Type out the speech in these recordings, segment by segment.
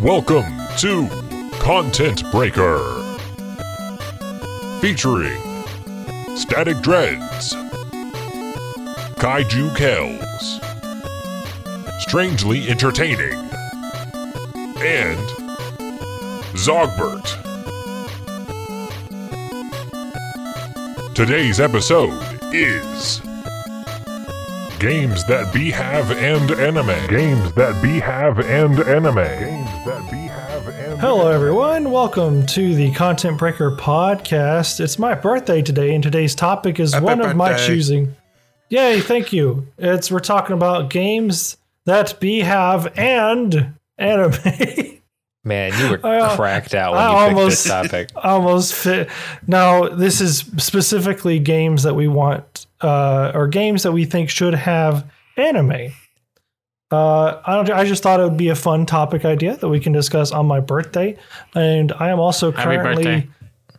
Welcome to Content Breaker. Featuring Static Dreads, Kaiju Kells, Strangely Entertaining, and Zogbert. Today's episode is Games that be have and anime. Games that be have and anime. Games that be have and Hello, everyone. Welcome to the Content Breaker podcast. It's my birthday today, and today's topic is one of my birthday. choosing. Yay! Thank you. It's we're talking about games that be have and anime. Man, you were I, cracked out when I you picked almost- this topic. Almost fit. Now, this is specifically games that we want, uh, or games that we think should have anime. Uh, I, don't, I just thought it would be a fun topic idea that we can discuss on my birthday, and I am also currently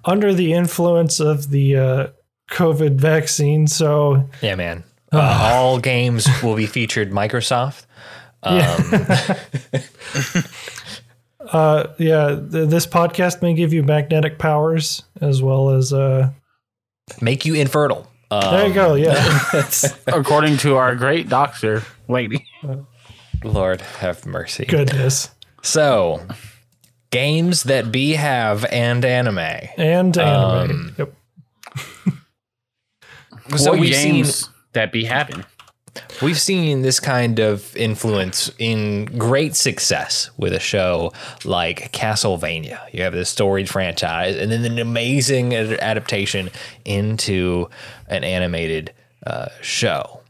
under the influence of the uh, COVID vaccine. So Yeah, man. Uh, all games will be featured Microsoft. Um, uh, yeah, th- this podcast may give you magnetic powers as well as. Uh, make you infertile. Um, there you go. Yeah. According to our great doctor lady. Lord have mercy. Goodness. So, games that be have and anime. And anime. Um, yep. So what we've games seen that be having? We've seen this kind of influence in great success with a show like Castlevania. You have this storied franchise, and then an amazing adaptation into an animated uh, show.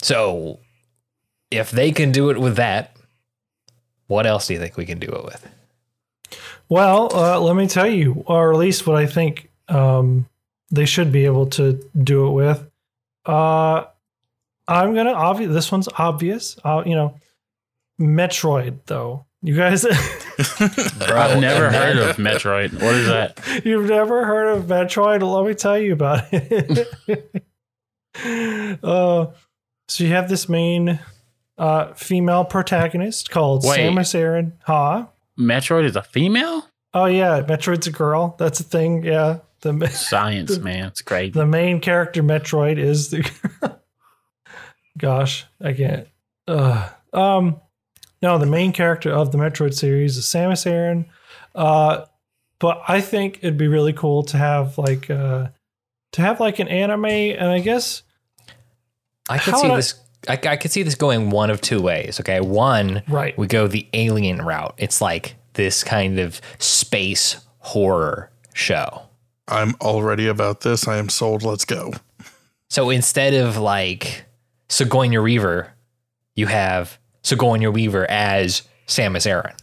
So, if they can do it with that, what else do you think we can do it with? Well, uh, let me tell you, or at least what I think um, they should be able to do it with. Uh, I'm gonna obvious. This one's obvious. Uh, you know, Metroid though. You guys, I've never heard of Metroid. What is that? you've never heard of Metroid? Let me tell you about it. uh, so you have this main uh, female protagonist called Wait. Samus Aran. Huh? Metroid is a female? Oh yeah, Metroid's a girl. That's a thing. Yeah. The Science, man. It's great. the main character Metroid is the Gosh, I can't. Uh, um no, the main character of the Metroid series is Samus Aran. Uh but I think it'd be really cool to have like uh to have like an anime and I guess I could see this. I, I could see this going one of two ways. Okay, one, Right. we go the alien route. It's like this kind of space horror show. I'm already about this. I am sold. Let's go. So instead of like Sigourney Weaver, you have Sigourney Weaver as Samus Aran.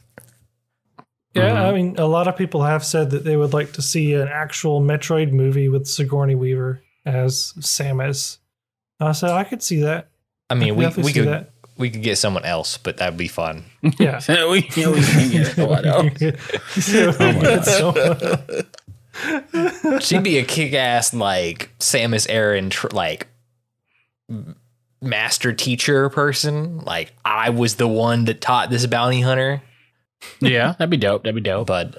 Yeah, Mhm. I mean a lot of people have said that they would like to see an actual Metroid movie with Sigourney Weaver as Samus. I said I could see that. I mean, could we, we could that. we could get someone else, but that'd be fun. Yeah. we, we can get what else? So- She'd be a kick-ass like Samus Aran, tr- like m- master teacher person. Like I was the one that taught this bounty hunter. Yeah, that'd be dope. That'd be dope. but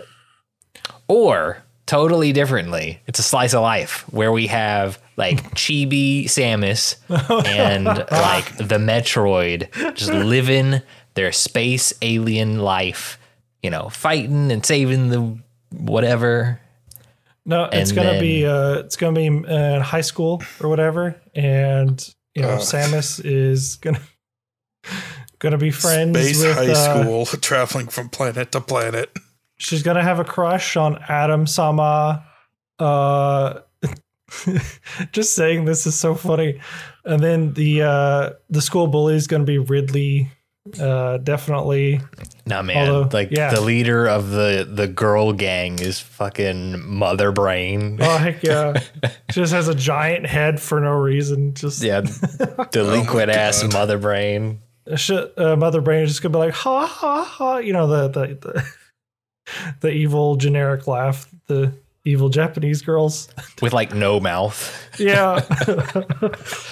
or totally differently it's a slice of life where we have like chibi samus and like the metroid just living their space alien life you know fighting and saving the whatever No, it's And gonna be uh, it's gonna be in high school or whatever, and you know Uh. Samus is gonna gonna be friends Space with. high uh, school, traveling from planet to planet. she's gonna have a crush on Adam Sama. Uh, just saying this is so funny, and then the uh, the school bully is gonna be Ridley. Uh, definitely. no man Although, like yeah. the leader of the the girl gang is fucking mother brain Oh heck yeah! she just has a giant head for no reason. Just yeah delinquent ass God. mother brain shit, uh, Mother Brain is just gonna be like, ha ha ha, you know the the the, the evil generic laugh, the evil Japanese girls. with like no mouth Yeah,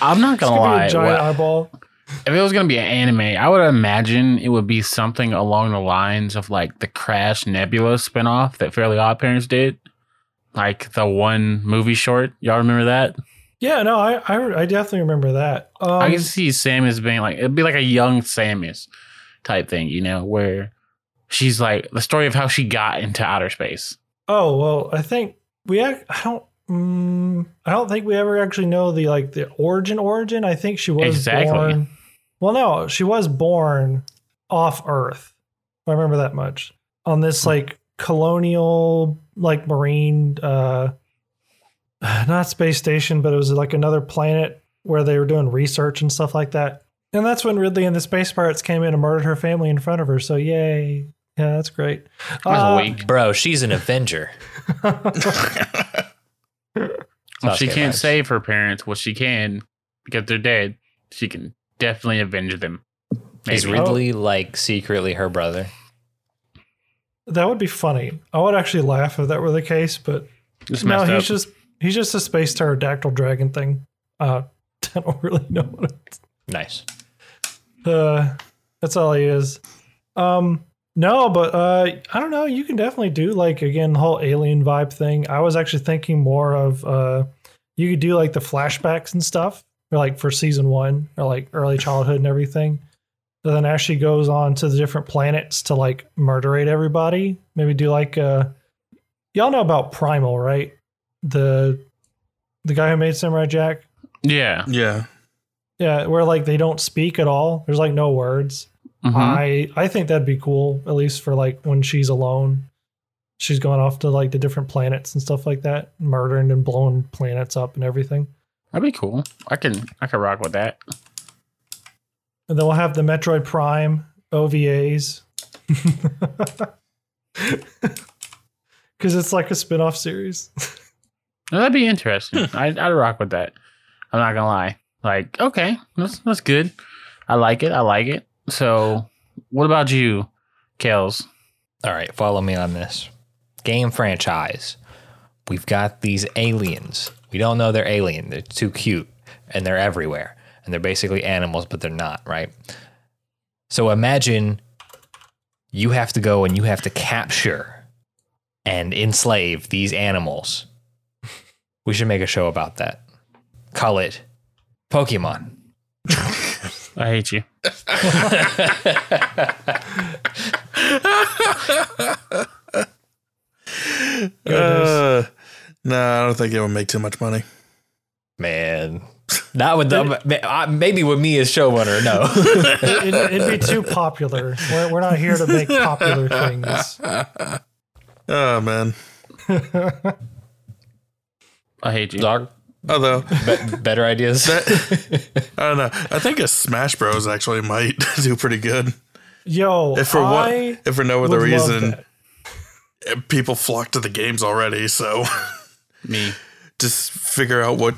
I'm not gonna gonna lie. a giant What, eyeball. If it was gonna be an anime, I would imagine it would be something along the lines of like the Crash Nebula spinoff that Fairly Odd Parents did, like the one movie short. Y'all remember that? Yeah, no, I I, I definitely remember that. Um, I can see Samus being like it'd be like a young Samus type thing, you know, where she's like the story of how she got into outer space. oh well, I think we. I don't. Mm, I don't think we ever actually know the like the origin origin. I think she was Exactly. born. Well, no, she was born off Earth. I remember that much on this like colonial like marine uh not space station but it was like another planet where they were doing research and stuff like that and that's when ridley and the space pirates came in and murdered her family in front of her so yay yeah that's great I Uh. Bro, she's an Avenger. If she can't vibes. save her parents, well, she can because they're dead. She can definitely avenge them. Is Maybe. Ridley like secretly her brother? that would be funny i would actually laugh if that were the case but Just no he's up. just he's just a space pterodactyl dragon thing uh i don't really know what it Nice. Uh, that's all he is. Um, no, but uh, I don't know. You can definitely do like again the whole alien vibe thing. I was actually thinking more of uh, you could do like the flashbacks and stuff, or like for season one, or like early childhood and everything. And then Ashley goes on to the different planets to like murderate everybody. Maybe do like uh, y'all know about Primal, right? The the guy who made Samurai Jack. yeah. Yeah. Yeah, where like they don't speak at all. There's like no words. Mhm. I I think that'd be cool, at least for like when she's alone. She's going off to like the different planets and stuff like that, murdering and blowing planets up and everything. That'd be cool. I can I can rock with that. And then we'll have the Metroid Prime OVAs. Because it's like a spin off series. Now, That'd be interesting. I'd, I'd rock with that. I'm not gonna lie. Like, okay, that's that's good. I like it. I like it. So, what about you, Kels? All right, follow me on this. Game franchise. We've got these aliens. We don't know they're alien. They're too cute and they're everywhere. And they're basically animals, but they're not, right? So imagine you have to go and you have to capture and enslave these animals. We should make a show about that. Call it Pokemon. I hate you. Uh, no, I don't think it would make too much money. Man. Not with the maybe with me as showrunner, no. it, it'd be too popular. We're, we're not here to make popular things. Oh man. I hate you. Dog, Although be- better ideas. I don't know. I think a Smash Bros actually might do pretty good. Yo, If for I what if for no other reason people flock to the games already, so Me. just figure out what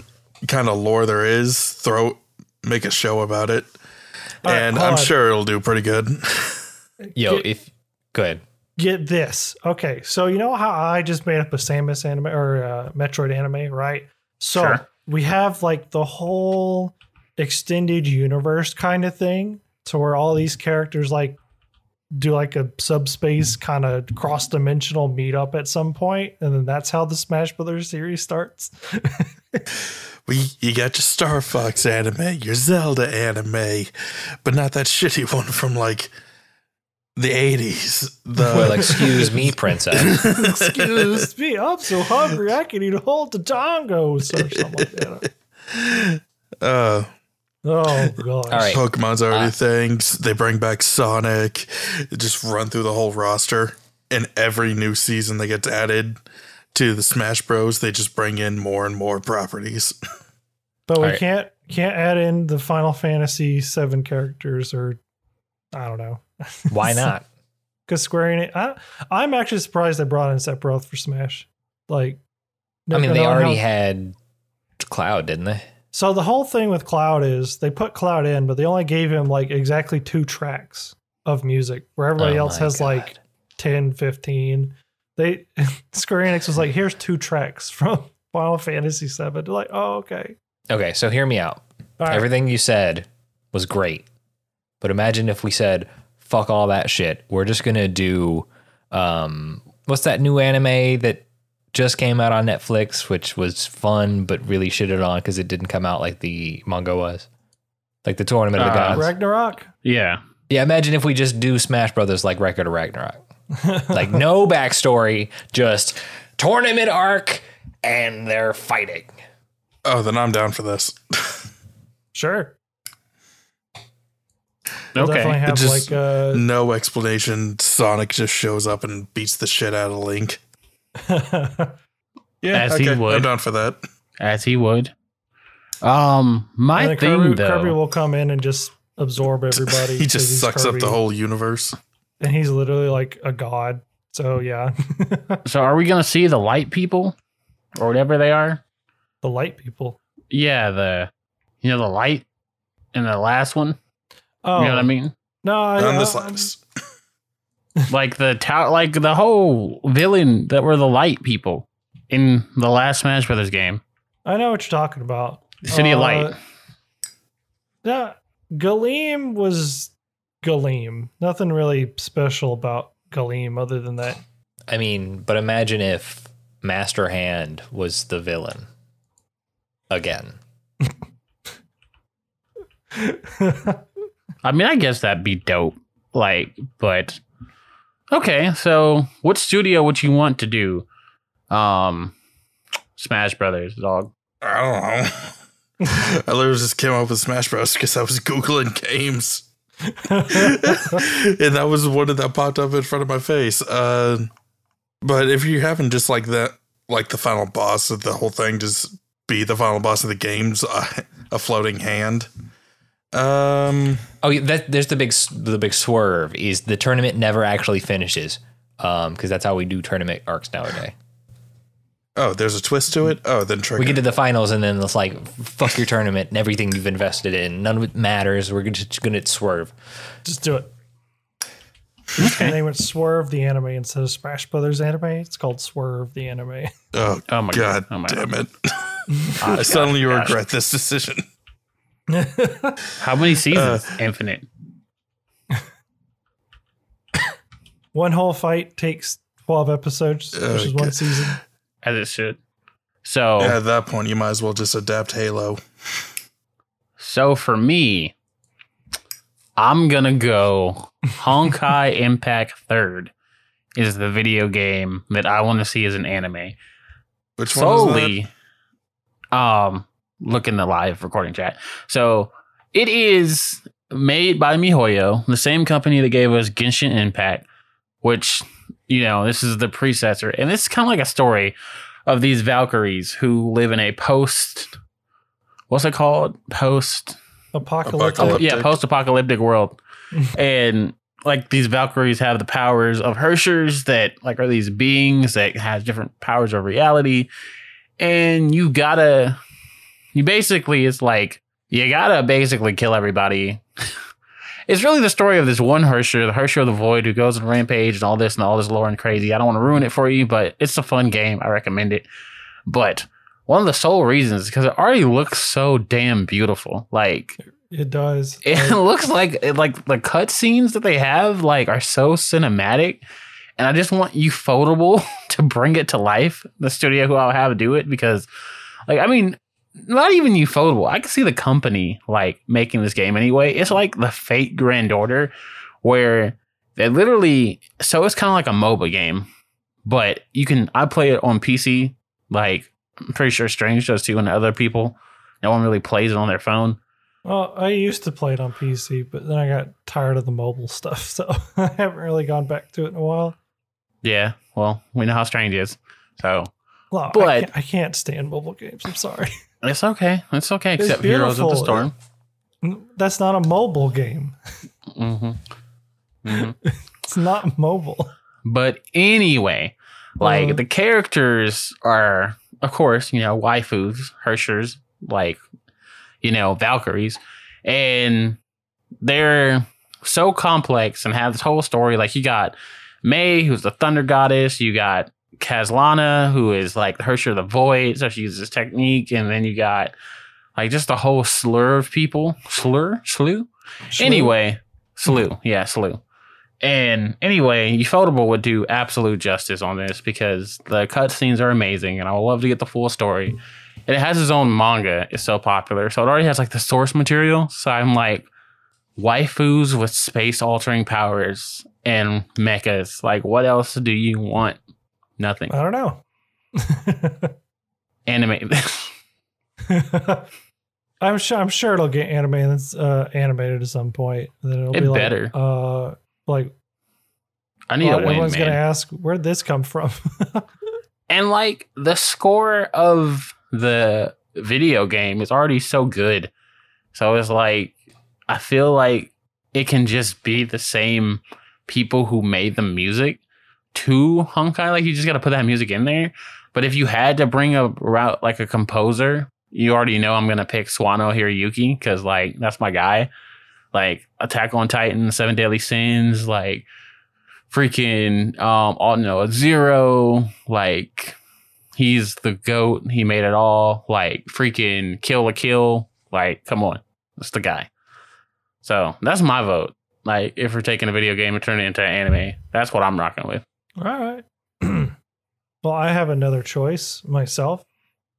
kind of lore there is, throw make a show about it. All right, and hold I'm on. sure it'll do pretty good. Yo, Get- if go ahead. get this. Okay, so you know how I just made up a Samus anime or uh, Metroid anime, right? So Sure. we have like the whole extended universe kind of thing, to where all these characters like do like a subspace kind of cross dimensional meetup at some point, and then that's how the Smash Brothers series starts. We you got your Star Fox anime, your Zelda anime, but not that shitty one from like the 80s. The Well, excuse me, princess. Excuse me, I'm so hungry I can eat a whole tangos or something like that. uh Oh gosh. All right. Pokemon's already Uh, things. They bring back Sonic. They just run through the whole roster. And every new season that gets added to the Smash Bros, they just bring in more and more properties. But we Alright. can't can't add in the Final Fantasy seven characters or I don't know. Why not? Because Square Enix, I, I'm actually surprised they brought in Sephiroth for Smash. Like, I mean, they already how- had Cloud, didn't they? So the whole thing with Cloud is they put Cloud in, but they only gave him like exactly two tracks of music, where everybody Oh else has like God. 10, 15. They Square Enix was like, here's two tracks from Final Fantasy VII. They're like, oh, okay. Okay, so hear me out. Right. Everything you said was great. But imagine if we said, fuck all that shit. We're just going to do, um, what's that new anime that just came out on Netflix, which was fun, but really shitted on because it didn't come out like the manga was? Like the Tournament of the Uh, Gods. Ragnarok. Yeah. Yeah, imagine if we just do Smash Brothers like Record of Ragnarok. like no backstory, just tournament arc, and they're fighting. Oh, then I'm down for this. Sure. We'll Okay. have just- like uh no explanation. Sonic just shows up and beats the shit out of Link. Yeah, As he would. I'm down for that. As he would. Um, my and thing Kirby, though. Kirby will come in and just absorb everybody. He 'cause just he's sucks up the whole universe. and he's literally like a god. So yeah, so are we gonna see the light people, or whatever they are? the light people. Yeah, the you know the light in the last one. Oh You know what I mean? no, I, On the I- slightest. like the tower, like the whole villain that were the light people in the last Smash Brothers game, I know what you're talking about. The City of Uh, Light. Yeah, Galeem was Galeem. Nothing really special about Galeem other than that. I mean, but imagine if Master Hand was the villain again. I mean, I guess that'd be dope. Like, but okay. So, what studio would you want to do? Um, Smash Brothers, dog. I don't know. I literally just came up with Smash Bros. because I was Googling games. and that was one that popped up in front of my face. Uh, but if you're having just like that, like the final boss of the whole thing, just be the final boss of the games, uh, a floating hand. Um, Oh, yeah, that, there's the big the big swerve is the tournament never actually finishes. Um, because that's how we do tournament arcs nowadays. oh, there's a twist to it. Oh, then trigger. We get to the finals and then it's like fuck your tournament and everything you've invested in. None of it matters. We're just gonna swerve. Just do it. Just name it Swerve the anime instead of Smash Brothers anime. It's called Swerve the anime. oh, Oh my god, god! Oh my damn god! it! I suddenly gosh. regret this decision. How many seasons? Infinite. One whole fight takes twelve episodes, which is one season. as it should. So, At that point, you might as well just adapt Halo. so for me, I'm gonna go Honkai Impact Third is the video game that I want to see as an anime. Which one is that? um look in the live recording chat. So it is made by mihoyo the same company that gave us genshin impact which you know this is the predecessor. And it's kind of like a story of these valkyries who live in a post what's it called? Post Apocalyptic. Apocalyptic. yeah post-apocalyptic world. And like these valkyries have the powers of Herrschers that like are these beings that have different powers of reality. And you gotta you basically it's like you gotta basically kill everybody. It's really the story of this one Herrscher the Herrscher of the void who goes on rampage and all this and all this lore and crazy. I don't want to ruin it for you but it's a fun game. I recommend it. But one of the sole reasons is because it already looks so damn beautiful. Like It does. it looks like like the cutscenes that they have like are so cinematic. And i just want you ufotable to bring it to life. The studio who i'll have do it because like i mean not even you, ufotable i can see the company like making this game anyway it's like the fate grand order where they literally so it's kind of like a moba game but you can i play it on pc like i'm pretty sure strange does too and other people no one really plays it on their phone Well, I used to play it on PC, but then I got tired of the mobile stuff, so I haven't really gone back to it in a while. Yeah, well, we know how strange is. So Well, I, But- can't, I can't stand mobile games. I'm sorry. it's okay. It's okay. It's Except Heroes of the. Storm. That's not a mobile game. hmm hmm It's not mobile. But anyway, like Uh. the characters are, of course, you know, waifus, Herrschers, like, you know, Valkyries. And they're so complex and have this whole story. Like, you got May, who's the thunder goddess. You got Kaslana, who is like the Herrscher of the Void. So she uses this technique. And then you got like just a whole slur of people. Slur, slew. Anyway, slew. Yeah, slew. And anyway, Ufotable would do absolute justice on this because the cutscenes are amazing, and I would love to get the full story. And it has its own manga. It's so popular, so it already has like the source material. So I'm like, waifus with space altering powers and mechas. Like, what else do you want? Nothing. I don't know. Anime. I'm sure. I'm sure it'll get animated. Uh, animated at some point. Then it'll It be like, better. Uh, like I need well, a win, everyone's man. gonna ask, where'd this come from? and like the score of the video game is already so good. So it's like I feel like it can just be the same people who made the music to Honkai. Like you just gotta put that music in there. But if you had to bring a route like a composer, you already know I'm gonna pick Sawano Hiroyuki because like that's my guy. Like Attack on Titan, Seven Deadly Sins, like freaking um Aldnoah.Zero like he's the goat he made it all like freaking Kill la Kill like come on that's the guy so that's my vote like if we're taking a video game and turning it into anime that's what i'm rocking with All right. well, I have another choice myself.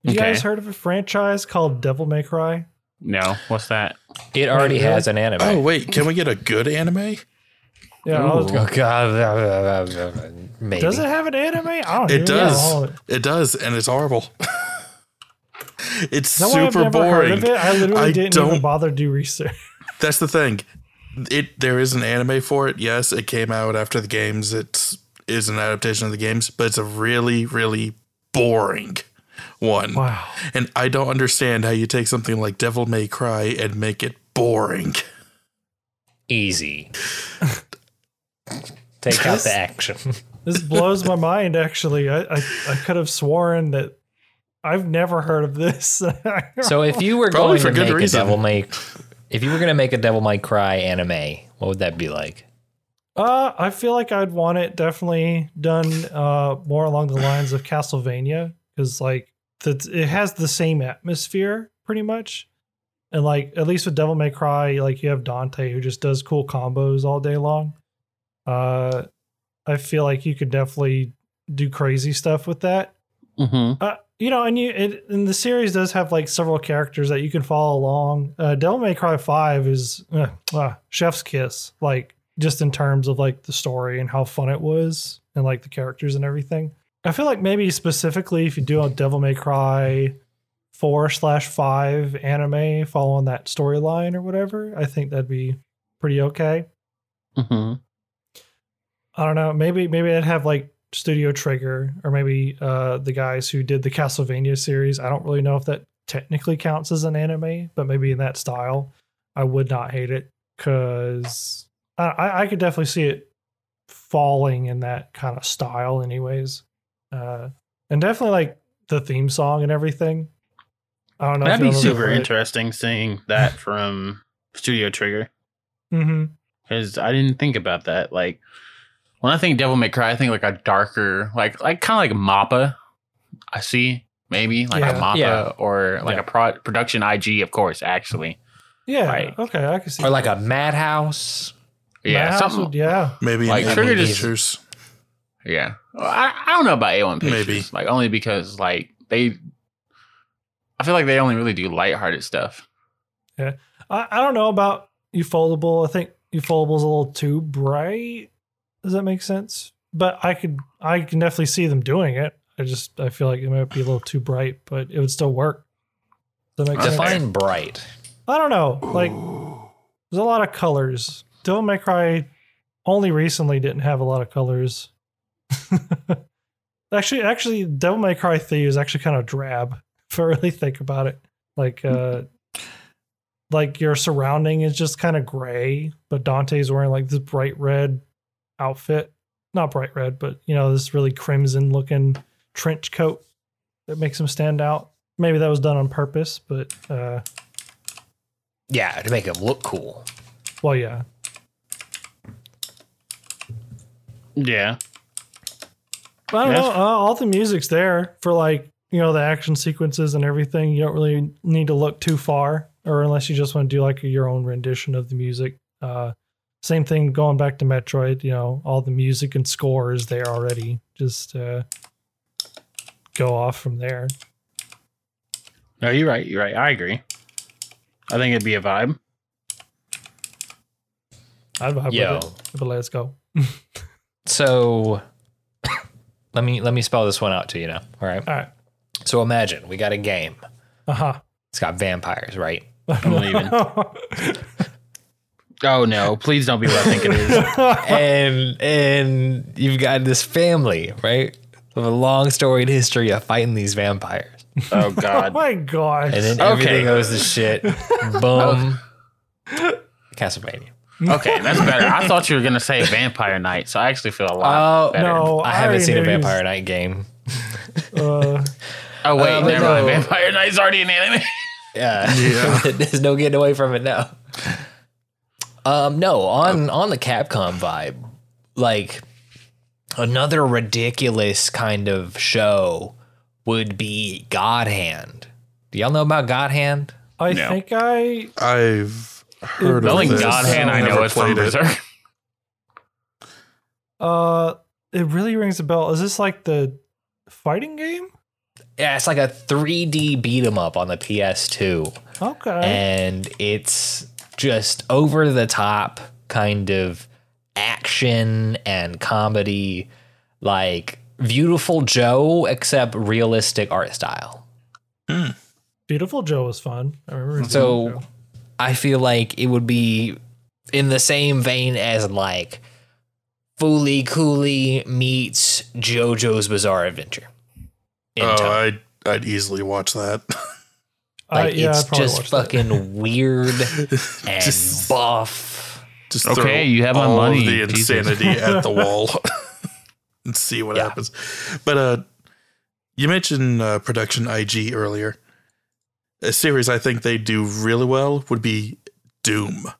You Okay. guys heard of a franchise called Devil May Cry? no what's that It already Wait, has an anime. Oh wait, can we get a good anime? Yeah. I was- Ooh. Oh, God. Maybe. does it have an anime? I don't It even know. does. It does, and it's horrible. it's that why I've super never heard boring. of it? I literally I didn't even don't- bother to do research. That's the thing. It there is an anime for it. Yes, it came out after the games. It is an adaptation of the games, but it's a really, really boring one. Wow. And I don't understand how you take something like Devil May Cry and make it boring. Easy. Take out the action. This blows my mind. Actually, I, I I could have sworn that I've never heard of this. So if you were Probably going for to good make reason. a Devil May, if you were going to make a Devil May Cry anime, what would that be like? Uh, I feel like I'd want it definitely done uh more along the lines of Castlevania because like that it has the same atmosphere pretty much, and like at least with Devil May Cry, like you have Dante who just does cool combos all day long. Uh, I feel like you could definitely do crazy stuff with that. mm-hmm. Uh, you know, and you it, and the series does have like several characters that you can follow along. Uh, Devil May Cry Five is uh, uh, Chef's Kiss, like just in terms of like the story and how fun it was, and like the characters and everything. I feel like maybe specifically if you do a Devil May Cry four slash five anime following that storyline or whatever, I think that'd be pretty okay. Mm-hmm. I don't know. Maybe maybe I'd have like Studio Trigger or maybe uh, the guys who did the Castlevania series. I don't really know if that technically counts as an anime, but maybe in that style, I would not hate it because I, I, I could definitely see it falling in that kind of style, anyways. Uh, and definitely like the theme song and everything. I don't know. that'd be super interesting seeing that from studio trigger Mm-hmm. because i didn't think about that like when i think devil may cry i think like a darker like like kind of like mappa i see maybe like a mappa Yeah. or like Yeah. a pro- production ig of course actually Yeah. Right. Okay, I can see. Or like a Madhouse? Yeah Madhouse something would- yeah. Maybe Like, like Trigger Trigger just- Pictures. Yeah, Well, I, I don't know about A1 Pictures. Maybe. like only because like they, I feel like they only really do lighthearted stuff. Yeah, I, I don't know about Ufotable. I think Ufotable's a little too bright. Does that make sense? But I could I can definitely see them doing it. I just I feel like it might be a little too bright, but it would still work. Does that make sense? Define bright. I don't know. Like there's a lot of colors. Devil May Cry only recently didn't have a lot of colors. actually, actually, Devil May Cry 3 is actually kind of drab if I really think about it. Like, uh, like your surrounding is just kind of gray, but Dante's wearing like this bright red outfit. Not bright red, but you know, this really crimson looking trench coat that makes him stand out. Maybe that was done on purpose, but uh, Yeah, to make him look cool. well, yeah. Yeah, I don't Yes. know. Uh, all the music's there for like you know the action sequences and everything, you don't really need to look too far, or unless you just want to do like your own rendition of the music. Uh, same thing going back to Metroid. You know, all the music and score is there already. Just uh, go off from there. No, you're right. You're right. I agree. I think it'd be a vibe. I'd vibe Yo. with it. But let's go. So let me let me spell this one out to you now. All right. All right. So imagine we got a game. Uh huh. It's got vampires, right? I'm leaving. Oh no! Please don't be what I think it is. and and you've got this family, right? With a long storied history of fighting these vampires. Oh oh god! my gosh. And then Okay. everything goes to shit. Boom. Castlevania. Okay, that's better. I thought you were gonna say Vampire Night, so I actually feel a lot Oh, better. no. I I haven't seen a knew he was- Vampire Night game. Uh, Oh wait, Uh, but never mind. no. Vampire Knight's already an anime. Yeah. Yeah. There's no getting away from it now. Um, no, on on the Capcom vibe, like another ridiculous kind of show would be God Hand. Do y'all know about God Hand? I No. think I I've heard The of only this. God hand I know is from played it. Berserk. uh it really rings a bell. Is this like the fighting game? Yeah, it's like a 3D beat 'em up on the PS2. Okay. and it's just over the top kind of action and comedy like beautiful joe except realistic art style Beautiful Joe was fun. I remember. So- Beautiful Joe. I feel like it would be in the same vein as like Fooly Cooley meets JoJo's Bizarre Adventure. In Oh, tone. I'd I'd easily watch that. like Uh, yeah, it's just watch that. fucking weird and Just- buff. Just Okay, throw you have my all money, Of the Jesus. insanity at the wall and see what Yeah. happens. But uh, you mentioned uh, production IG earlier. A series I think they do really well would be Doom.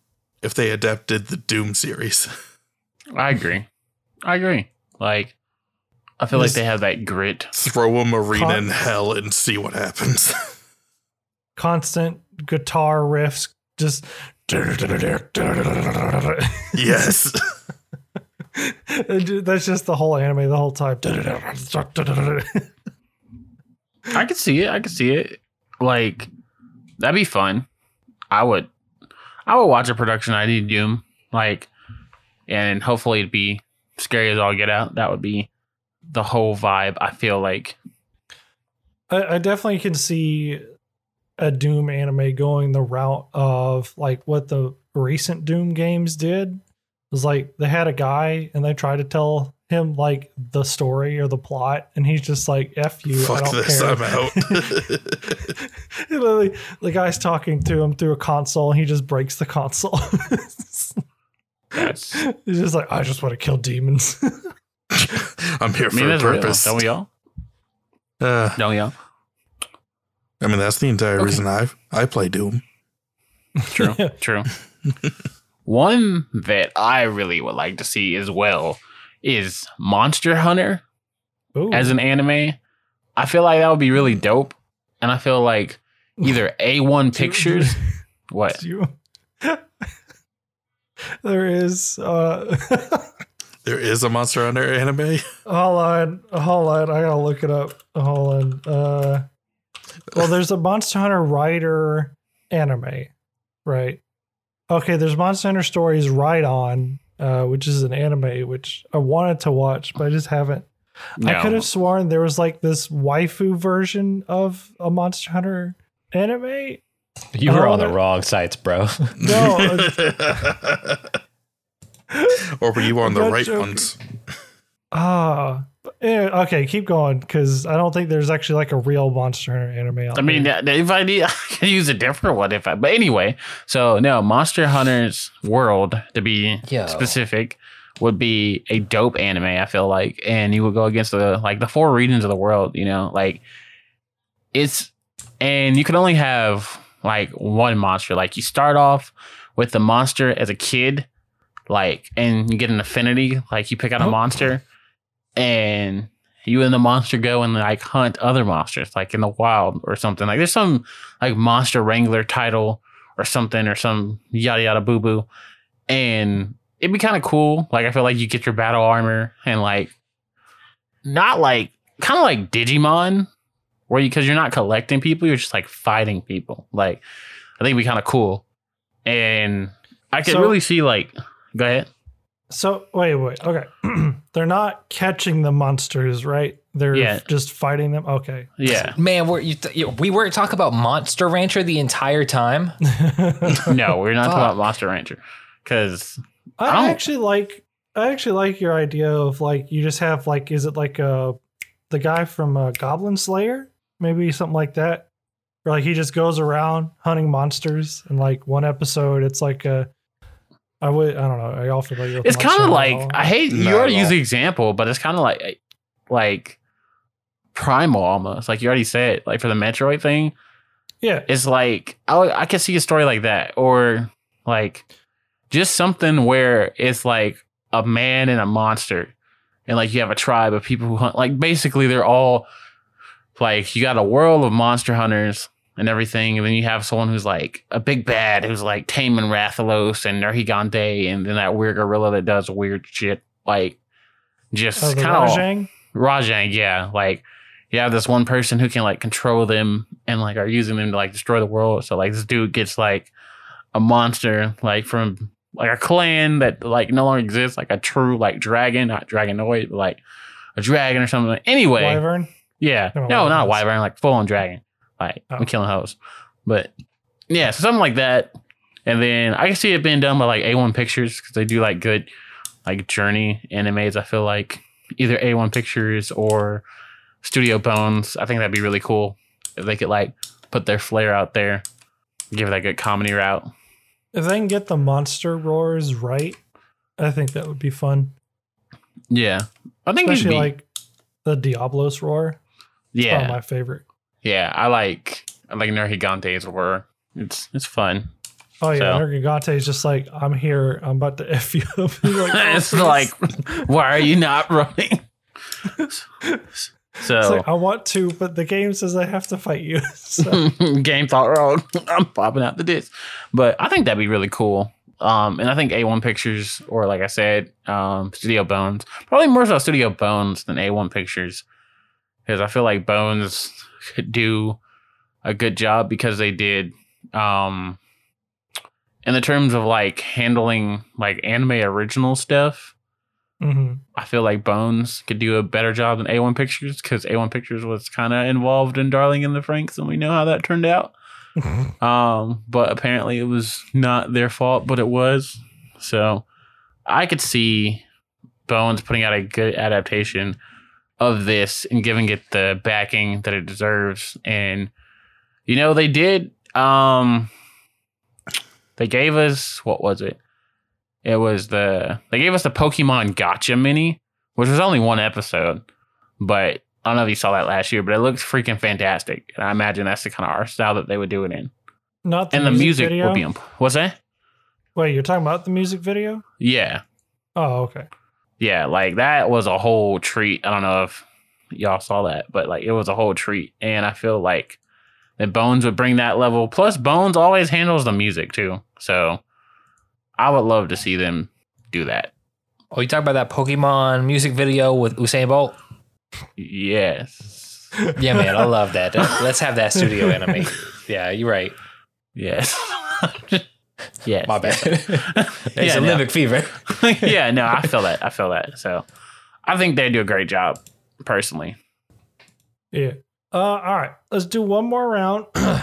If they adapted the Doom series, I agree. I agree. Like, I feel like they have that grit. throw them arena Con- in hell and see what happens. constant guitar riffs, just. yes, That's just the whole anime the whole time. I could see it. I could see it. Like, that'd be fun. I would. I would watch a production ID Doom. Like, and hopefully it'd be scary as all get out. That would be the whole vibe. I feel like. I, I definitely can see a Doom anime going the route of like what the recent Doom games did. It was like they had a guy and they tried to tell him like the story or the plot, and he's just like, "F you, I fuck don't this, care." I'm out. Literally, the guy's talking to him through a console, and he just breaks the console. That's. He's just like, "I just want to kill demons." I'm here I for mean, a that's real. purpose. Don't we all? Uh, Don't we all? I mean, that's the entire Okay. reason I I play Doom. True. True. One that I really would like to see as well is Monster Hunter Ooh. as an anime. I feel like that would be really dope. And I feel like either A1 Pictures. What? you. there is. uh There is a Monster Hunter anime. Hold on, hold on. I gotta look it up. Hold on. Uh, well, there's a Monster Hunter Rider anime, right? Okay, there's Monster Hunter Stories Ride On, uh, which is an anime which I wanted to watch, but I just haven't. I could have sworn there was like this waifu version of a Monster Hunter anime. You were Oh, on the wrong sites, bro. No, or were you on the right joking. ones? Ah, eh, okay, keep going because I don't think there's actually like a real Monster Hunter anime. Out I mean, there. if I need, I could use a different one. If I, but anyway, so no, Monster Hunter's World to be Yo. specific would be a dope anime. I feel like, and you would go against the like the four regions of the world. You know, like it's, and you can only have like one monster. Like you start off with the monster as a kid, like, and you get an affinity. Like you pick out a Oh. monster, and you and the monster go and like hunt other monsters, like in the wild or something. Like there's some like monster wrangler title or something or some yada yada boo boo, and it'd be kind of cool. Like I feel like you get your battle armor and like not like kind of like Digimon, where you because you're not collecting people, you're just like fighting people. Like I think it'd be kind of cool, and I could So- really see like go ahead. So wait, wait, okay. They're not catching the monsters, right? They're Yeah. just fighting them. Okay. Yeah, Man, we're, you th- you- we weren't talking about Monster Rancher the entire time. no, we're not talking about Monster Rancher because I I, actually like I actually like your idea of like you just have like is it like uh the guy from uh, Goblin Slayer maybe something like that or like he just goes around hunting monsters and like one episode it's like a I would I don't know I all familiar with it's kind of like I hate Not you already use the example, but it's kind of like like primal almost. Like you already said, like for the Metroid thing, yeah it's like I I could see a story like that, or like just something where it's like a man and a monster, and like you have a tribe of people who hunt. Like basically, they're all like you got a world of monster hunters and everything, and then you have someone who's like a big bad who's like taming Rathalos and Nergigante, and then that weird gorilla that does weird shit, like just oh, kind of Rajang Rajang, yeah. Like you have this one person who can like control them and like are using them to like destroy the world. So like this dude gets like a monster like from like a clan that like no longer exists, like a true like dragon, not dragonoid, but like a dragon or something. Anyway, Wyvern yeah. No, No, not wyvern, like full on dragon. Like Oh. I'm killing hoes. But yeah, so something like that. And then I can see it being done by like A1 Pictures because they do like good like journey animes. I feel like either A1 Pictures or Studio Bones. I think that'd be really cool if they could like put their flair out there, give it that good comedy route. if they can get the monster roars right I think that would be fun Yeah, I think especially be like the Diablos roar yeah, my favorite yeah. I like I like Nergigante's were. It's it's fun. Oh yeah, So- Nergigante is just like I'm here. I'm about to f you up. Like, "Oh, it's like, why are you not running? So, like, I want to, but the game says I have to fight you. So, game thought wrong. I'm popping out the disc, but I think that'd be really cool. Um, and I think A1 Pictures, or like I said, um, Studio Bones, probably more so Studio Bones than A1 Pictures, because I feel like Bones could do a good job because they did, um, in the terms of like handling like anime original stuff. mhm. I feel like Bones could do a better job than A1 Pictures because A1 Pictures was kind of involved in Darling in the Franxx, and we know how that turned out. um, but apparently it was not their fault, but it was. So I could see Bones putting out a good adaptation of this and giving it the backing that it deserves. And you know, they did. Um, they gave us what was it? It was the they gave us the Pokemon Gotcha mini, which was only one episode, but I don't know if you saw that last year, but it looks freaking fantastic. And I imagine that's the kind of art style that they would do it in. Not the and the music video. will be. What's that? Wait, you're talking about the music video? Yeah, Oh, okay. Yeah, like that was a whole treat. I don't know if y'all saw that, but like it was a whole treat, and I feel like that Bones would bring that level. Plus, Bones always handles the music too, so I would love to see them do that. Oh, you talk about that Pokemon music video with Usain Bolt? Yes. Yeah, man, I love that. Let's have that studio anime. Yeah, you're right. Yes. yes. My bad. it's Yeah, no. Olympic fever. yeah, no, I feel that. I feel that. So I think they do a great job, personally. Yeah. Uh, all right. Let's do one more round. then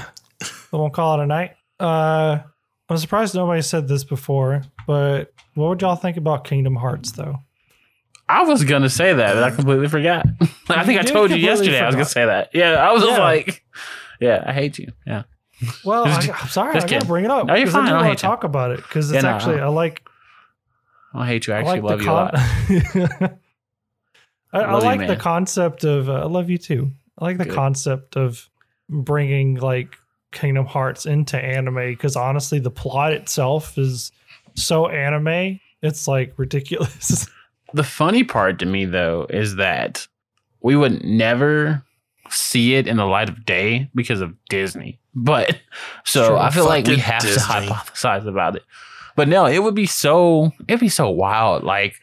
We won't call it a night. Uh, I'm surprised nobody said this before, but what would y'all think about Kingdom Hearts, though? I was gonna say that, but I completely forgot. I think I told you completely yesterday I was gonna say that. Yeah, I was Yeah. like, yeah, I hate you. Yeah. Well, I, I'm sorry, I gotta bring it up. No, you're fine. I I want to you. talk about it because Yeah, it's no, actually I I like I hate you. I I actually like love you a lot. con- I, I Love you, like the concept of. Uh, I love you too. I like the Good. concept of bringing like Kingdom Hearts into anime because honestly, the plot itself is so anime. It's like ridiculous. The funny part to me though is that we would never see it in the light of day because of Disney. But so Sure, I feel like we have Disney. to hypothesize about it. But no, it would be so it'd be so wild. Like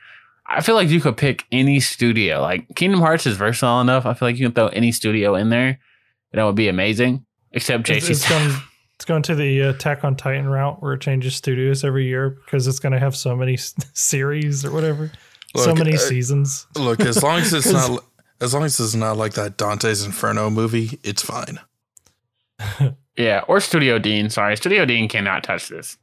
I feel like you could pick any studio. Like Kingdom Hearts is versatile enough. I feel like you can throw any studio in there and it would be amazing. Except It's, JC's it's going it's going to the Attack on Titan route where it changes studios every year because it's going to have so many series or whatever, so many uh, seasons. Look, as long as it's not as long as it's not like that Dante's Inferno movie, it's fine. Yeah, or Studio Dean. Sorry, Studio Dean cannot touch this.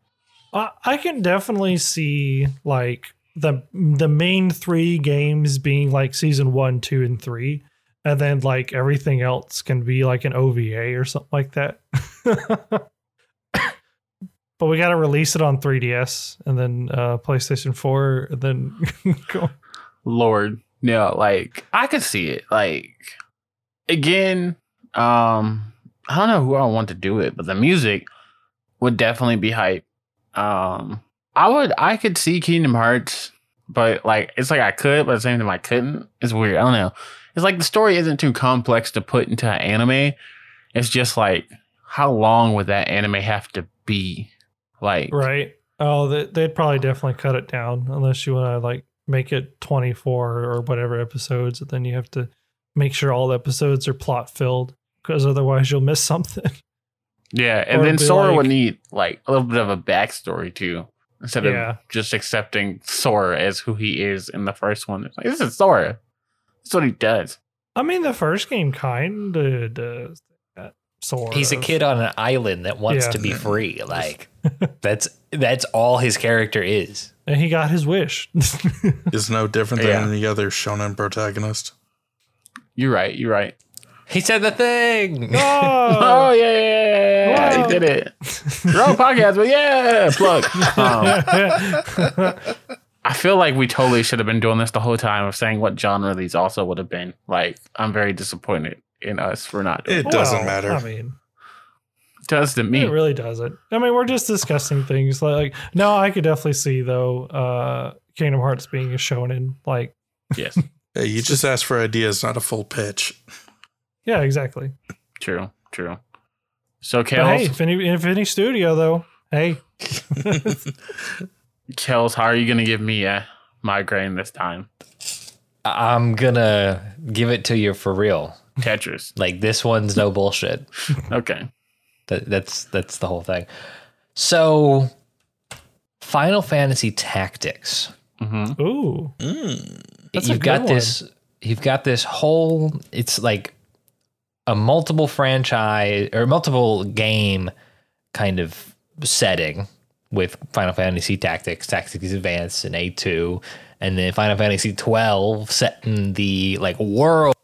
I, I can definitely see like the the main three games being like season one, two, and three, and then like everything else can be like an OVA or something like that. but we got to release it on 3DS and then uh, PlayStation 4, and then go. Lord, no, like I could see it. Like again, um, I don't know who I want to do it, but the music would definitely be hype. Um, I would, I could see Kingdom Hearts, but like it's like I could, but at the same time I couldn't. It's weird. I don't know. It's like the story isn't too complex to put into an anime. It's just like how long would that anime have to be? Like, right. Oh, they, they'd probably definitely cut it down unless you want to like make it 24 or whatever episodes. And then you have to make sure all the episodes are plot filled because otherwise you'll miss something. Yeah, and Or then be Sora would need like a little bit of a backstory too, instead Yeah. of just accepting Sora as who he is in the first one. It's like this is Sora. That's what he does. I mean, the first game kind of does that. Sort He's a kid on an island that wants Yeah. to be free. Like that's that's all his character is. And he got his wish. Is no different Yeah. than any other shonen protagonist. You're right. You're right. He said the thing. Oh oh, yeah, yeah, yeah, yeah, yeah, Wow. he did it. Wrong podcast, but yeah, plug. Um, I feel like we totally should have been doing this the whole time of saying what genre these also would have been. Like, I'm very disappointed in us for not doing It it. doesn't Well, matter. I mean, does to me. it really doesn't. I mean, we're just discussing things like, like no, I could definitely see though, uh, Kingdom Hearts being a shonen. Like, Yes, Hey, you just asked for ideas, not a full pitch. yeah, exactly. true, true. So, But hey, Kels, if any, if any studio though, hey, Kels, how are you going to give me a migraine this time? I'm gonna give it to you for real. Tetris. Like this one's no bullshit. Okay. That, that's that's the whole thing. So, Final Fantasy Tactics. hmm ooh, Mm. That's a you've good got one. this. You've got this whole. It's like a multiple franchise or multiple game kind of setting with Final Fantasy Tactics, Tactics Advance, and A two, and then Final Fantasy twelve set in the like world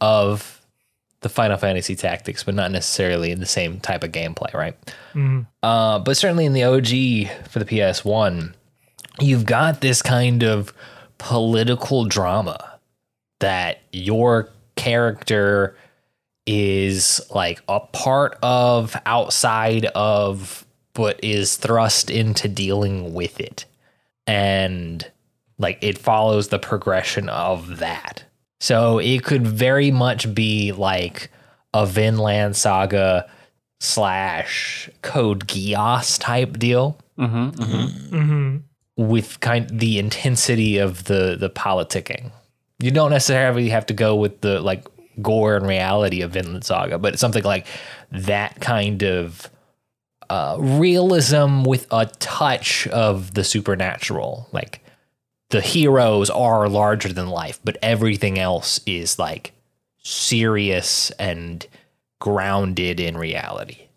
of the Final Fantasy Tactics, but not necessarily in the same type of gameplay, right? Mhm. Uh, but certainly in the OG for the PS1, you've got this kind of political drama that your character is like a part of, outside of, but is thrust into dealing with it. And like it follows the progression of that. So it could very much be like a Vinland saga slash Code Geass type deal hmm hmm hmm with kind the intensity of the the politicking. You don't necessarily have to go with the like gore and reality of Vinland Saga, but something like that kind of uh, realism with a touch of the supernatural. Like the heroes are larger than life, but everything else is like serious and grounded in reality.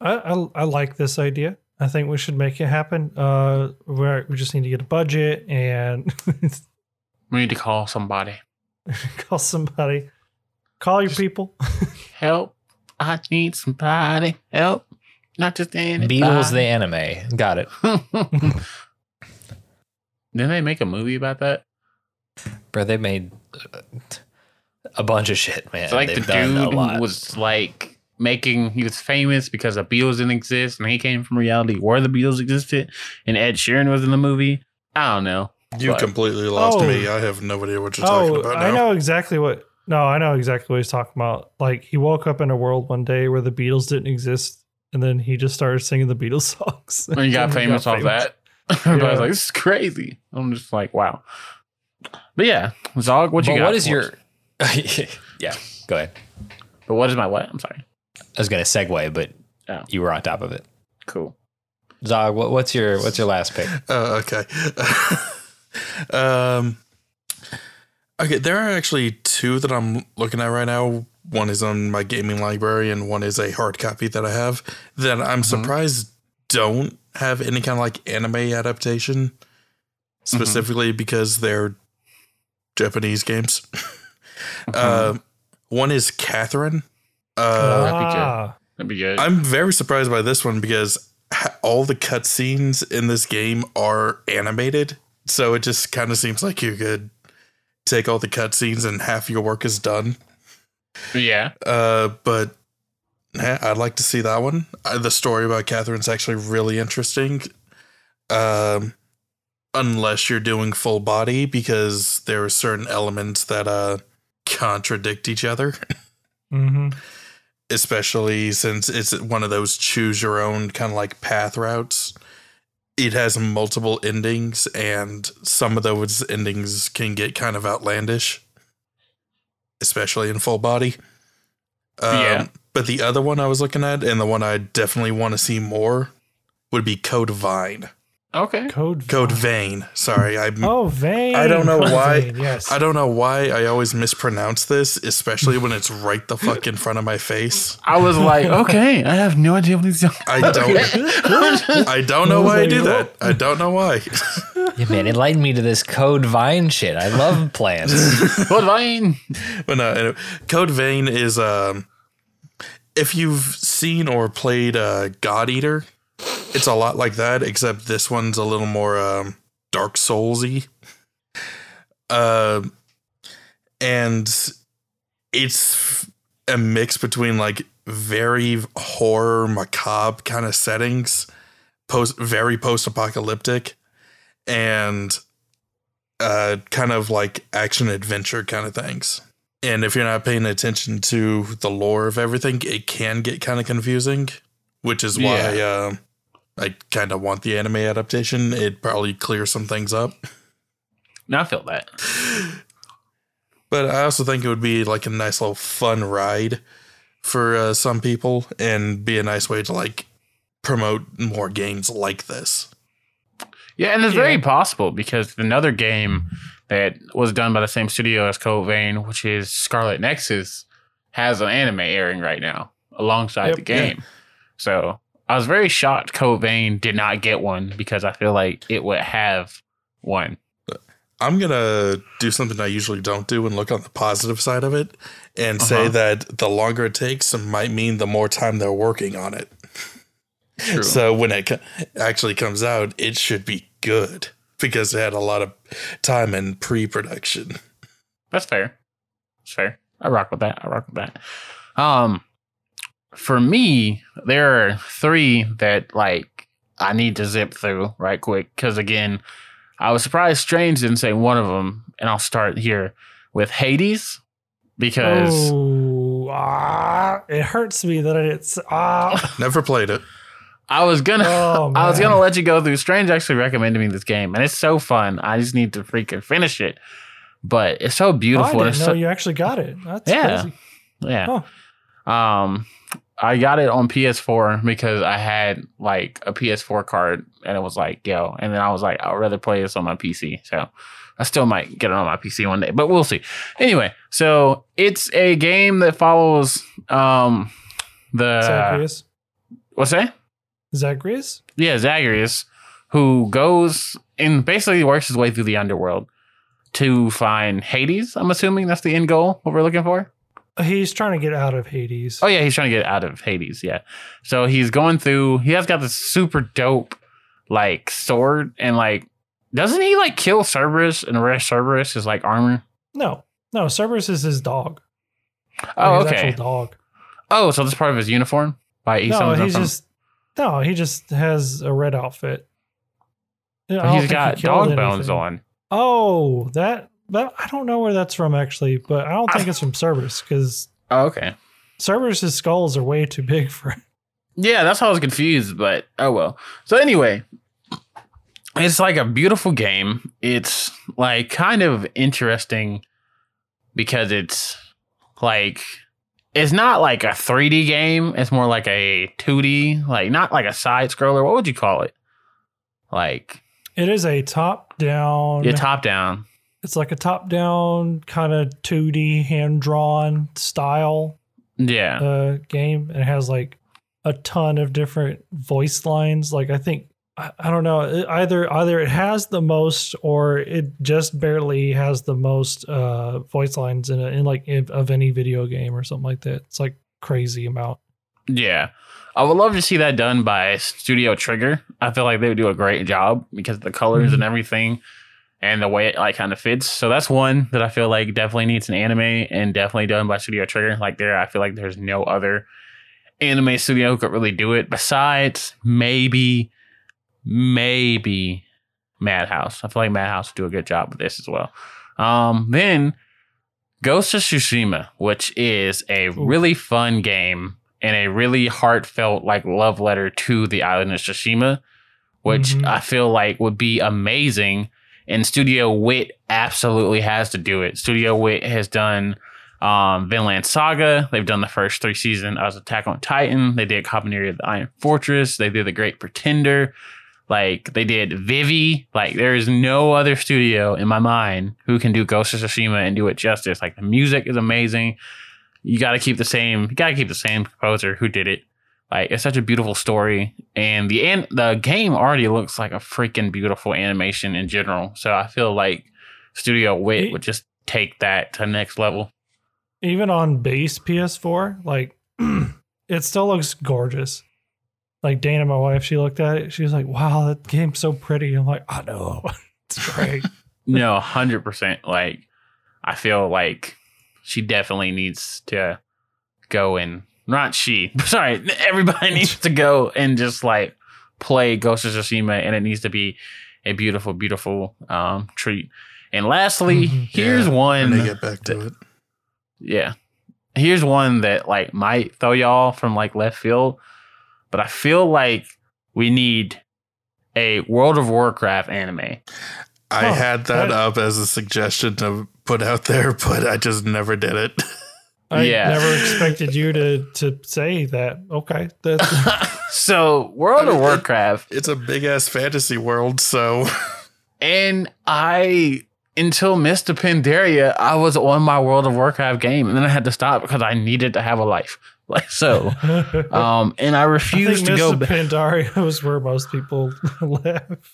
I, I I like this idea. I think we should make it happen. Uh, we we just need to get a budget and We need to call somebody. call somebody. Call your people. Help. I need somebody. Help. Not just anybody. Beatles the anime, got it. Didn't they make a movie about that? Bro, they made uh, a bunch of shit, man. It's like They've the dude was like making he was famous because the Beatles didn't exist and he came from reality where the Beatles existed and Ed Sheeran was in the movie. I don't know. You But- completely lost Oh. me. I have no idea what you're talking Oh, about now. I know exactly what. No, I know exactly what he's talking about. Like he woke up in a world one day where the Beatles didn't exist, and then he just started singing the Beatles songs. And he got And he famous off famous. that. Everybody's Yeah. like, this is crazy. I'm just like, wow. But yeah, Zog, what you But got? what is your? yeah, go ahead. But what is my what? I'm sorry. I was gonna segue, but Oh. you were on top of it. Cool. Zog, what, what's your what's your last pick? Uh, okay. um, okay, there are actually two that I'm looking at right now. One is on my gaming library, and one is a hard copy that I have that I'm surprised don't have any kind of like anime adaptation, specifically because they're Japanese games. uh, one is Catherine. Uh, that'd be good. Ah, That'd be good. I'm very surprised by this one because all the cutscenes in this game are animated. So it just kind of seems like you could take all the cutscenes and half your work is done. yeah. Uh, but yeah, I'd like to see that one. Uh, the story about Catherine's actually really interesting. Um, unless you're doing full body, because there are certain elements that uh contradict each other. mm-hmm. especially since it's one of those choose your own kind of like path routes. It has multiple endings, and some of those endings can get kind of outlandish, especially in full body. Um, Yeah. But the other one I was looking at, and the one I definitely want to see more, would be Code Vine. Okay. Code Code Vein. Vein. Sorry, I Oh, vein. I don't know Code why- Vein, Yes. I don't know why I always mispronounce this, especially when it's right the fuck in front of my face. I was like, okay, I have no idea what he's doing. I don't. I don't know why I do that. I don't know why. Yeah, man, enlighten me to this code vine shit. I love plants. What Vine? But no, anyway, Code Vein is um, if you've seen or played uh, God Eater, it's a lot like that, except this one's a little more um, Dark Soulsy. Um, and it's a mix between like very horror, macabre kind of settings, post very post apocalyptic, and uh, kind of like action adventure kind of things. And if you're not paying attention to the lore of everything, it can get kind of confusing, which is why uh, I kind of want the anime adaptation. It probably clears some things up. No, I feel that. But I also think it would be like a nice little fun ride for uh, some people and be a nice way to like promote more games like this. Yeah, and it's Yeah. very possible because another game that was done by the same studio as Code Vein, which is Scarlet Nexus, has an anime airing right now alongside Yep. the game. So I was very shocked Code Vein did not get one because I feel like it would have one. I'm gonna do something I usually don't do and look on the positive side of it and say Uh-huh. that the longer it takes might mean the more time they're working on it. True. So when it co- actually comes out, it should be good because it had a lot of time in pre-production. That's fair. That's fair. I rock with that. I rock with that. Um, for me, there are three that like I need to zip through right quick because again, I was surprised Strange didn't say one of them, and I'll start here with Hades because Oh, ah, it hurts me that it's ah. Never played it. I was gonna. Oh, I was gonna let you go through. Strange actually recommended me this game, and it's so fun. I just need to freaking finish it. But it's so Oh, I beautiful. didn't know so, you actually got it. That's Yeah. crazy. Yeah. Um, I got it on PS4 because I had like a PS4 card, and it was like, yo. And then I was like, I'd rather play this on my PC. So I still might get it on my PC one day, but we'll see. Anyway, so it's a game that follows um the what's that? Zagreus? Yeah, Zagreus, who goes and basically works his way through the underworld to find Hades. I'm assuming that's the end goal. What we're looking for. He's trying to get out of Hades. Oh yeah, he's trying to get out of Hades. Yeah, so he's going through. He has got this super dope like sword and like doesn't he like kill Cerberus and arrest Cerberus his like armor? No, no. Cerberus is his dog. Oh Like, his okay. dog. Oh, so this part of his uniform. By No, he's from- just no. He just has a red outfit. Yeah, I but don't he's got he dog bones on. Oh, that that I don't know where that's from actually, but I don't think it's from Cerberus because Oh, okay. Cerberus's skulls are way too big for it. Yeah, that's how I was confused, but oh well. So anyway, it's like a beautiful game. It's like kind of interesting because it's like it's not like a 3D game. It's more like a 2D, like not like a side scroller. What would you call it? Like It is a top down. yeah, top down. it's like a top down kind of 2D hand drawn style Yeah. uh, game. And it has like a ton of different voice lines. Like I think I, I don't know it- either either it has the most or it just barely has the most uh, voice lines in, a, in like in, of any video game or something like that. It's like crazy amount. Yeah. I would love to see that done by Studio Trigger. I feel like they would do a great job because the colors and everything and the way it like kind of fits. So that's one that I feel like definitely needs an anime and definitely done by Studio Trigger. Like there, I feel like there's no other anime studio could really do it besides maybe, maybe Madhouse. I feel like Madhouse would do a good job with this as well. Um, then Ghost of Tsushima, which is a really fun game and a really heartfelt like love letter to the island of Tsushima, which Mhm. I feel like would be amazing. And Studio Wit absolutely has to do it. Studio Wit has done um, Vinland Saga. They've done the first three seasons of Attack on Titan. They did Kabaneri of the Iron Fortress. They did The Great Pretender. Like they did Vivy. Like there is no other studio in my mind who can do Ghost of Tsushima and do it justice. Like the music is amazing. You got to keep the same. You got to keep the same composer who did it. Like it's such a beautiful story, and the an- the game already looks like a freaking beautiful animation in general. So I feel like Studio Wit would just take that to the next level. Even on base PS4, like it still looks gorgeous. Like Dana, my wife, she looked at it. She was like, "Wow, that game's so pretty." I'm like, "I know, it's great." No, hundred percent. Like I feel like she definitely needs to go and not she. Sorry, everybody needs to go and just like play Ghost of Tsushima, and it needs to be a beautiful, beautiful um, treat. And lastly, Mhm. here's Yeah, one. When they get back to it. Yeah. Here's one that like might throw y'all from like left field, but I feel like we need a World of Warcraft anime. I Huh, had that that- up as a suggestion to put out there, but I just never did it. I Yeah. never expected you to to say that. Okay, that's so World I mean, of Warcraft, It's a big ass fantasy world, so and I until Mists of Pandaria, I was on my World of Warcraft game, and then I had to stop because I needed to have a life. Like so, um, and I I refused think to go. Mists of back. Pandaria was where most people left.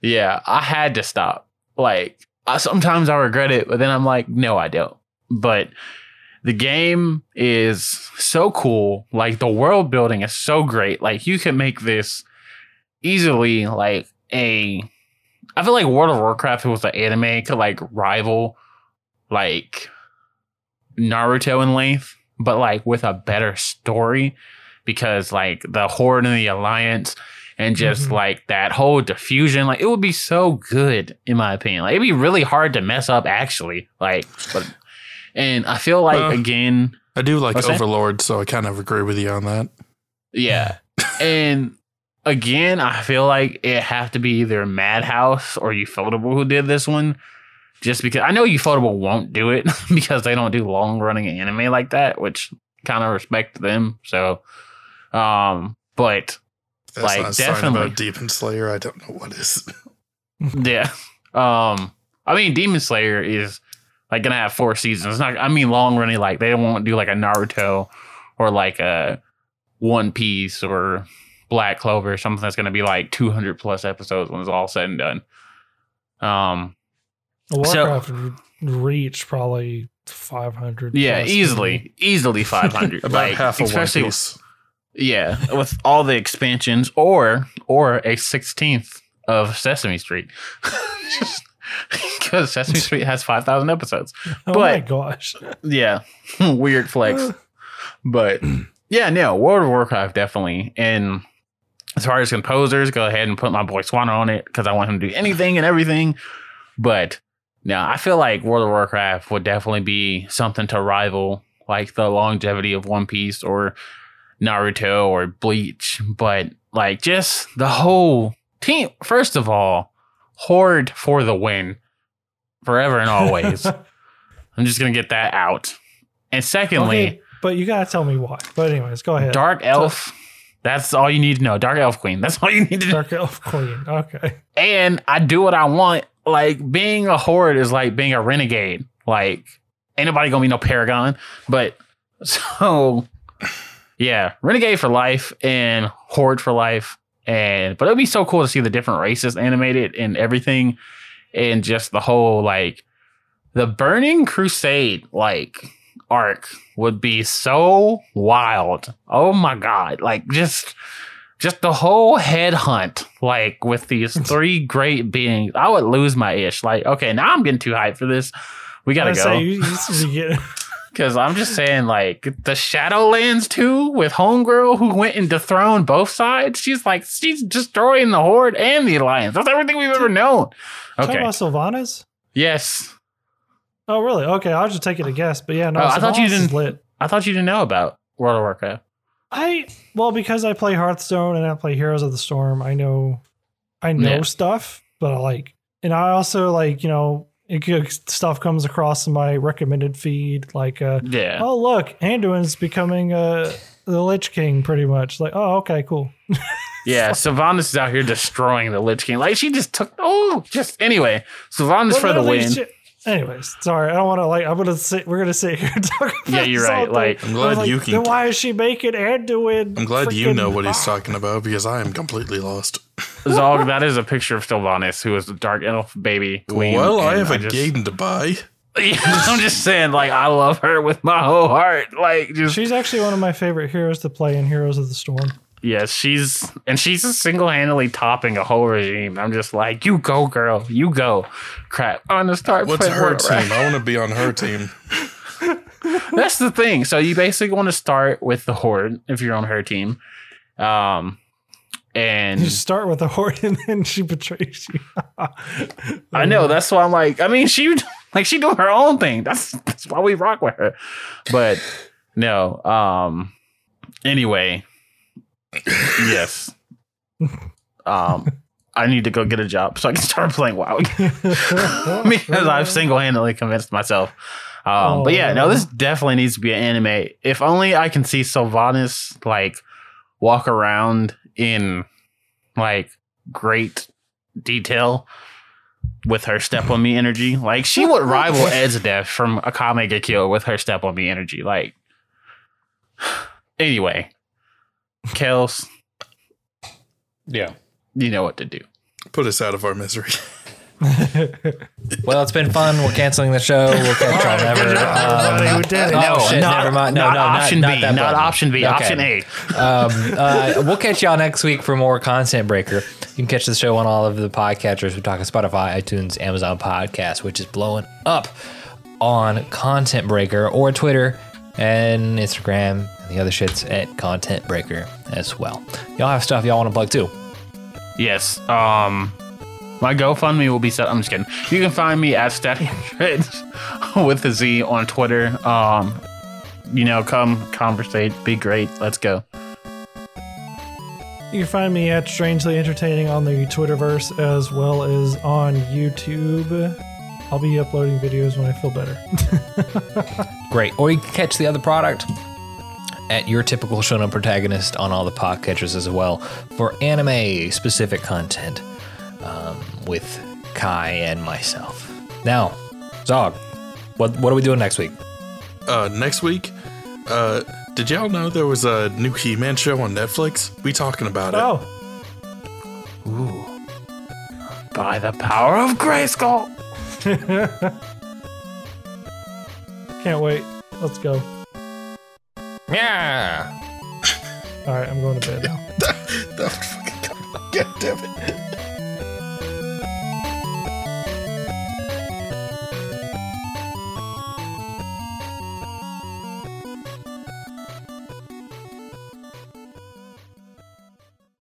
Yeah, I had to stop. Like, I, sometimes I regret it, but then I'm like, no, I don't. But the game is so cool. Like, the world building is so great. Like, you can make this easily like a. I feel like World of Warcraft, if it was an anime, could like rival like Naruto in length, but like with a better story because like the Horde and the Alliance and just Mhm. like that whole diffusion, like it would be so good in my opinion. Like it'd be really hard to mess up actually. Like, but and I feel like Uh. again, I do like What's that? Overlord, so I kind of agree with you on that. yeah, and again, I feel like it have to be either Madhouse or Ufotable who did this one. Just because I know Ufotable won't do it because they don't do long running anime like that, which kind of respect them. So, um, but That's Like, not definitely. about Demon Slayer. I don't know what is. Yeah. Um I mean Demon Slayer is like gonna have four seasons. It's not I mean long running like they won't do like a Naruto or like a One Piece or Black Clover something that's gonna be like two hundred plus episodes when it's all said and done. Um Warcraft would reach probably 500. yeah, plus, easily. Easily five hundred. About like half of One especially Piece. Yeah, with all the expansions or or a sixteenth of Sesame Street. Because Sesame Street has five thousand episodes. maybe. Oh my but- gosh. Yeah, weird flex. But yeah, no, World of Warcraft definitely. And as far as composers, go ahead and put my boy Sawano on it because I want him to do anything and everything. But Now, I feel like World of Warcraft would definitely be something to rival like the longevity of One Piece or Naruto or Bleach, but like just the whole team. First of all, Horde for the win, forever and always. I'm just gonna get that out. And secondly, Okay, but you gotta tell me why. But anyways, go ahead. Dark Elf. That's all you need to know. Dark Elf Queen. That's all you need to know. Dark Elf Queen. Okay. and I do what I want. Like being a horde is like being a renegade. Like ain't nobody gonna be no paragon. But so yeah, renegade for life and horde for life. And but it'd be so cool to see the different races animated and everything, and just the whole like the Burning Crusade like arc would be so wild. Oh my god! Like just just the whole head hunt, like with these three great beings, I would lose my ish. Like, okay, now I'm getting too hyped for this. We gotta go you, you used to get because I'm just saying, like the Shadowlands too, with Homegirl who went and dethroned both sides. She's like she's destroying the Horde and the Alliance. That's everything we've ever known. talking Okay, about Sylvanas. yes, Oh, really? Okay, I'll just take it a guess. But yeah, no, Oh, I thought you didn't-. I thought you didn't know about World of Warcraft. I well because I play Hearthstone and I play Heroes of the Storm. I know, I know Yeah. stuff, but I like, and I also like you know, it, stuff comes across in my recommended feed. Like, uh, Yeah, oh look, Anduin's becoming uh the Lich King, pretty much. Like, oh okay, cool. yeah. Sylvanas is out here destroying the Lich King. Like she just took. Oh, just anyway. Sylvanas But for the win. shit- Anyways, sorry, I don't want to like. I'm gonna sit. We're gonna sit here and talk. About Yeah, you're right. all right, like- I'm I was glad you can- Then why is she making and doing? I'm glad you know what he's talking about because I am completely lost. Zog, that is a picture of Sylvanas, who is the dark elf baby queen. well, I have a just- game to buy. I'm just saying, like, I love her with my whole heart. Like, just She's actually one of my favorite heroes to play in Heroes of the Storm. Yes, she's and she's single handedly topping a whole regime. I'm just like, you go, girl, you go. Crap, I'm gonna start. What's playing her World of team? I want to be on her team. That's the thing. So you basically want to start with the horde if you're on her team, um, and You start with the horde and then she betrays you. I know that's why I'm like. I mean, she like she doing her own thing. That's that's why we rock with her. But no. Um. Anyway. Yes. Um. I need to go get a job so I can start playing WoW because I've single handedly convinced myself. Um, but yeah, no, this definitely needs to be an anime. If only I can see Sylvanas like walk around in like great detail with her step on me energy. Like she would rival Esdeath from Akame Kill with her step on me energy. Like anyway, Kels, Yeah. you know what to do. Put us out of our misery. Well, it's been fun. We're canceling the show. We'll catch y'all never. everybody, Um, we did it. Oh, shit, never mind. No, not no, not- option not B, that not button. option B, Okay. option A. um, uh, we'll catch y'all next week for more Content Breaker. You can catch the show on all of the podcatchers. We talk Spotify, iTunes, Amazon Podcast, which is blowing up on Content Breaker or Twitter and Instagram and the other shits at Content Breaker as well. Y'all have stuff y'all want to plug too. Yes. Um, my GoFundMe will be set. I'm just kidding. You can find me at Static Rich with a Z on Twitter. Um, you know, come conversate, be great. Let's go. You can find me at Strangely Entertaining on the Twitterverse as well as on YouTube. I'll be uploading videos when I feel better. Great. Or you can catch the other product at your typical shonen protagonist on all the podcatchers as well for anime specific content um, with Kai and myself. Now, Zog, what what are we doing next week? Uh, next week, uh, did y'all know there was a new He-Man show on Netflix? We talking about it. Oh, By the power of Grayskull. can't wait. Let's go. Yeah. All right, I'm going to bed now. That would fucking God damn it.